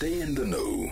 Stay in the know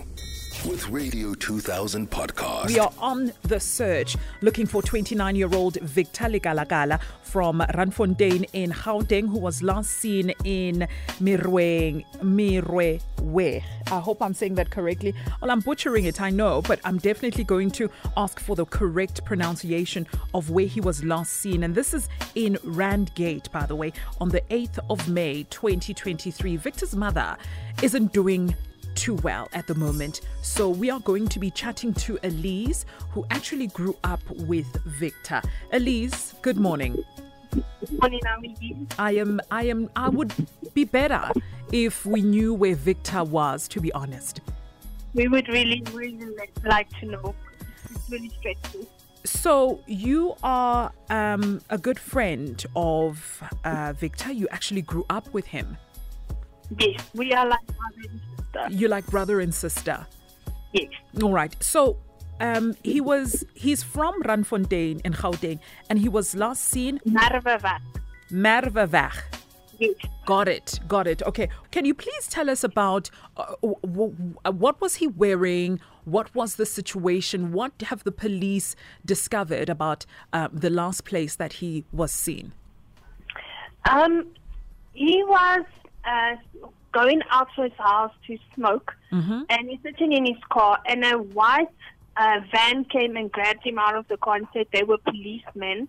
with Radio 2000 podcast. We are on the search looking for 29 year old Victor Lekalakala from Randfontein in Gauteng, who was last seen in Mirwe, Mirwe. I hope I'm saying that correctly. Well, I'm butchering it, I know, but I'm definitely going to ask for the correct pronunciation of where he was last seen. And this is in Randgate, by the way, on the 8th of May 2023. Victor's mother isn't doing too well at the moment. So we are going to be chatting to Elise, who actually grew up with Victor. Elise, good morning. Morning, Amity. I am I am I would be better if we knew where Victor was, to be honest. We would really, really like to know. It's really stressful. So you are um, a good friend of uh, Victor. You actually grew up with him. Yes, we are like brother and sister. You're like brother and sister. Yes. All right. So um, he was he's from Randfontein in Gauteng, and he was last seen Narvavat. Merweweg. Yes. Got it. Got it. Okay. Can you please tell us about uh, w- w- what was he wearing? What was the situation? What have the police discovered about uh, the last place that he was seen? Um, he was uh, going out to his house to smoke, and he's sitting in his car, and a white uh, van came and grabbed him out of the car and said they were policemen,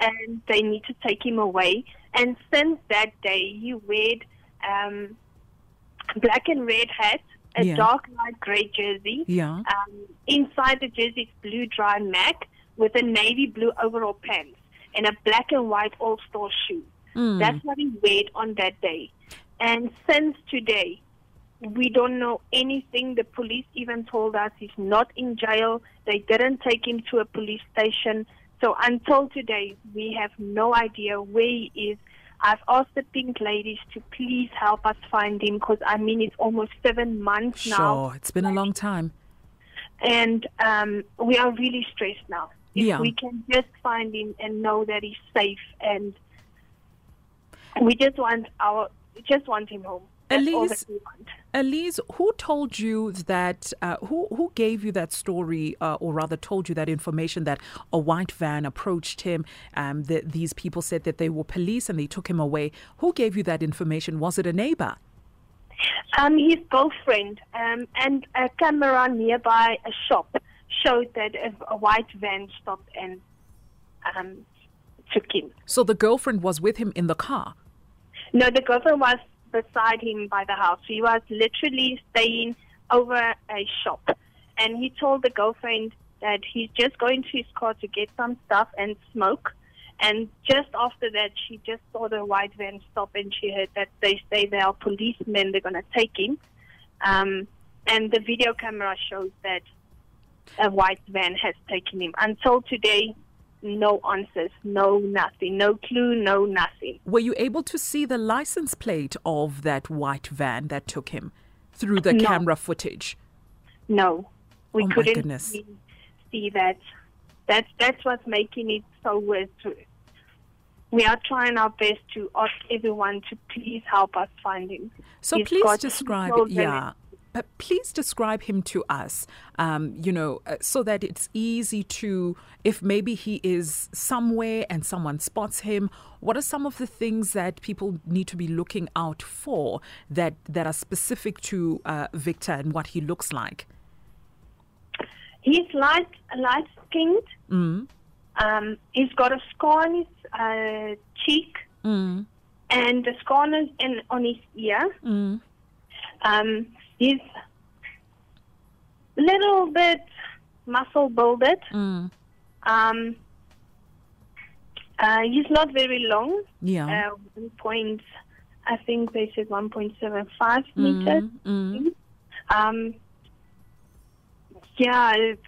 and they need to take him away. And since that day, he wore um, black and red hat, a Yeah. dark light grey jersey. Yeah. Um, inside the jersey is blue dry Mac with a navy blue overall pants and a black and white all-star shoe. That's what he wore on that day. And since today, we don't know anything. The police even told us he's not in jail. They didn't take him to a police station. So until today, we have no idea where he is. I've asked the pink ladies to please help us find him because I mean it's almost seven months now Sure. It's been a long time. and um, we are really stressed now. If Yeah. we can just find him and know that he's safe, and we just want our just want him home. That's Elise- we. Elise, who told you that? Uh, who who gave you that story, uh, or rather, told you that information that a white van approached him? Um, that these people said that they were police and they took him away. Who gave you that information? Was it a neighbor? Um, his girlfriend um, and a camera nearby a shop showed that a, a white van stopped and um, took him. So the girlfriend was with him in the car. No, the girlfriend was beside him by the house. He was literally staying over a shop. And he told the girlfriend that he's just going to his car to get some stuff and smoke. And just after that, she just saw the white van stop and she heard that they say they are policemen, they're going to take him. Um, and the video camera shows that a white van has taken him. Until today, no answers, no nothing, no clue, no nothing. Were you able to see the license plate of that white van that took him through the No. camera footage? No, we Oh couldn't see, see that. That's that's what's making it so weird. We are trying our best to ask everyone to please help us find him. So He's please describe, yeah, but please describe him to us, um, you know, uh, so that it's easy to, if maybe he is somewhere and someone spots him, what are some of the things that people need to be looking out for that, that are specific to uh, Victor and what he looks like? He's light light skinned. Mm. Um, he's got a scar on his uh, cheek Mm. and a scar on his, in, on his ear. Mm. Um, he's a little bit muscle builded. Mm. Um, uh, he's not very long. Yeah. Uh, one point, I think they said 1.75 meters. Mm, mm. Um, yeah, it-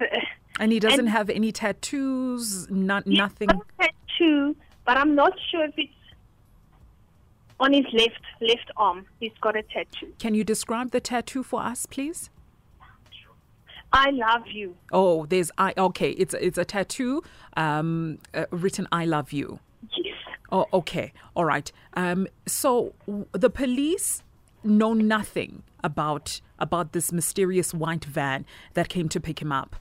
And he doesn't and- have any tattoos, not nothing. tattoo, but I'm not sure if it's on his left left arm. He's got a tattoo. Can you describe the tattoo for us, please? I love you. Oh, there's I. Okay, it's it's a tattoo um, uh, written "I love you." Yes. Oh, okay, all right. Um, so w- the police know nothing about about this mysterious white van that came to pick him up?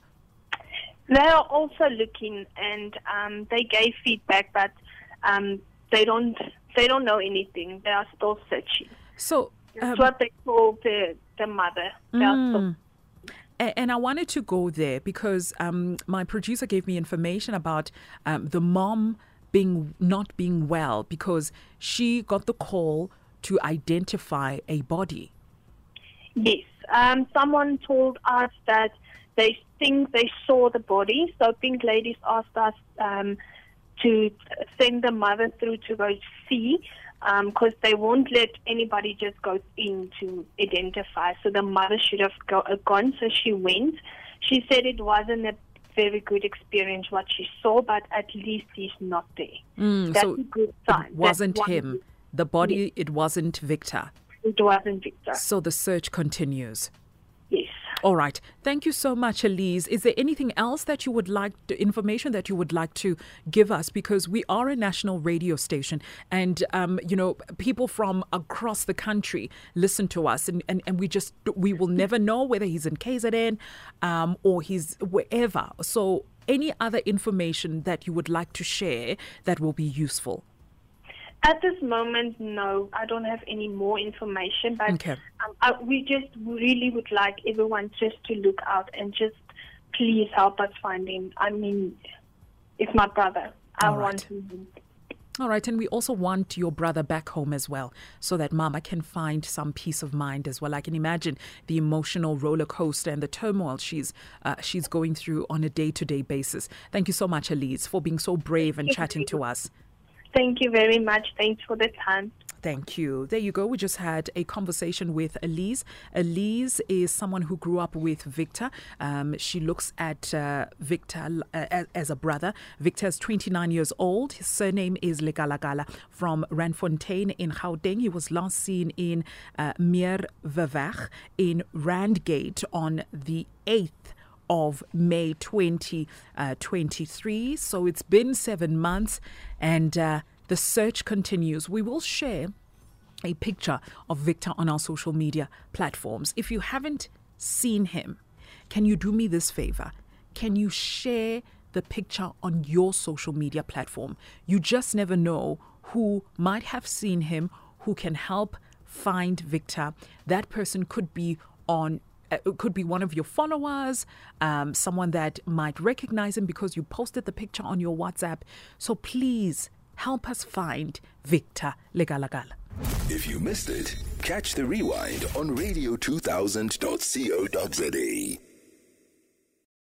They are also looking, and um, they gave feedback, but um, they don't they don't know anything. They are still searching. So That's um, what they told the the mother. Still And I wanted to go there because um, my producer gave me information about um, the mom being not being well because she got the call to identify a body. Yes. Um, someone told us that they think they saw the body. So Pink Ladies asked us um, to send the mother through to go see because they won't let anybody just go in to identify. So the mother should have go, uh, gone. So she went. She said it wasn't a very good experience what she saw, but at least he's not there. Mm, That's so a good sign. it wasn't That's one- him. The body, it wasn't Victor. It wasn't Victor. So the search continues. All right. Thank you so much, Elise. Is there anything else that you would like, to, information that you would like to give us? Because we are a national radio station, and um, you know, people from across the country listen to us, and, and, and we just we will never know whether he's in KZN um, or he's wherever. So, any other information that you would like to share that will be useful? At this moment, no, I don't have any more information. But Okay. um, I, we just really would like everyone just to look out and just please help us find him. I mean, it's my brother. I All right. want him. All right, and we also want your brother back home as well, so that Mama can find some peace of mind as well. I can imagine the emotional roller coaster and the turmoil she's uh, she's going through on a day to day basis. Thank you so much, Elise, for being so brave and chatting to us. Thank you very much. Thanks for the time. Thank you. There you go. We just had a conversation with Elise. Elise is someone who grew up with Victor. Um, she looks at uh, Victor uh, as, a brother. Victor is 29 years old. His surname is Lekalakala from Randfontein in Gauteng. He was last seen in uh, Meer Vavach in Randgate on the 8th of May 2023. so it's been seven months and uh, the search continues. We will share a picture of Victor on our social media platforms. If you haven't seen him, can you do me this favor? Can you share the picture on your social media platform? You just never know who might have seen him, who can help find Victor. That person could be on uh, it could be one of your followers, um, someone that might recognize him because you posted the picture on your WhatsApp. So please help us find Victor Lekalakala. If you missed it, catch the rewind on radio2000.co.za.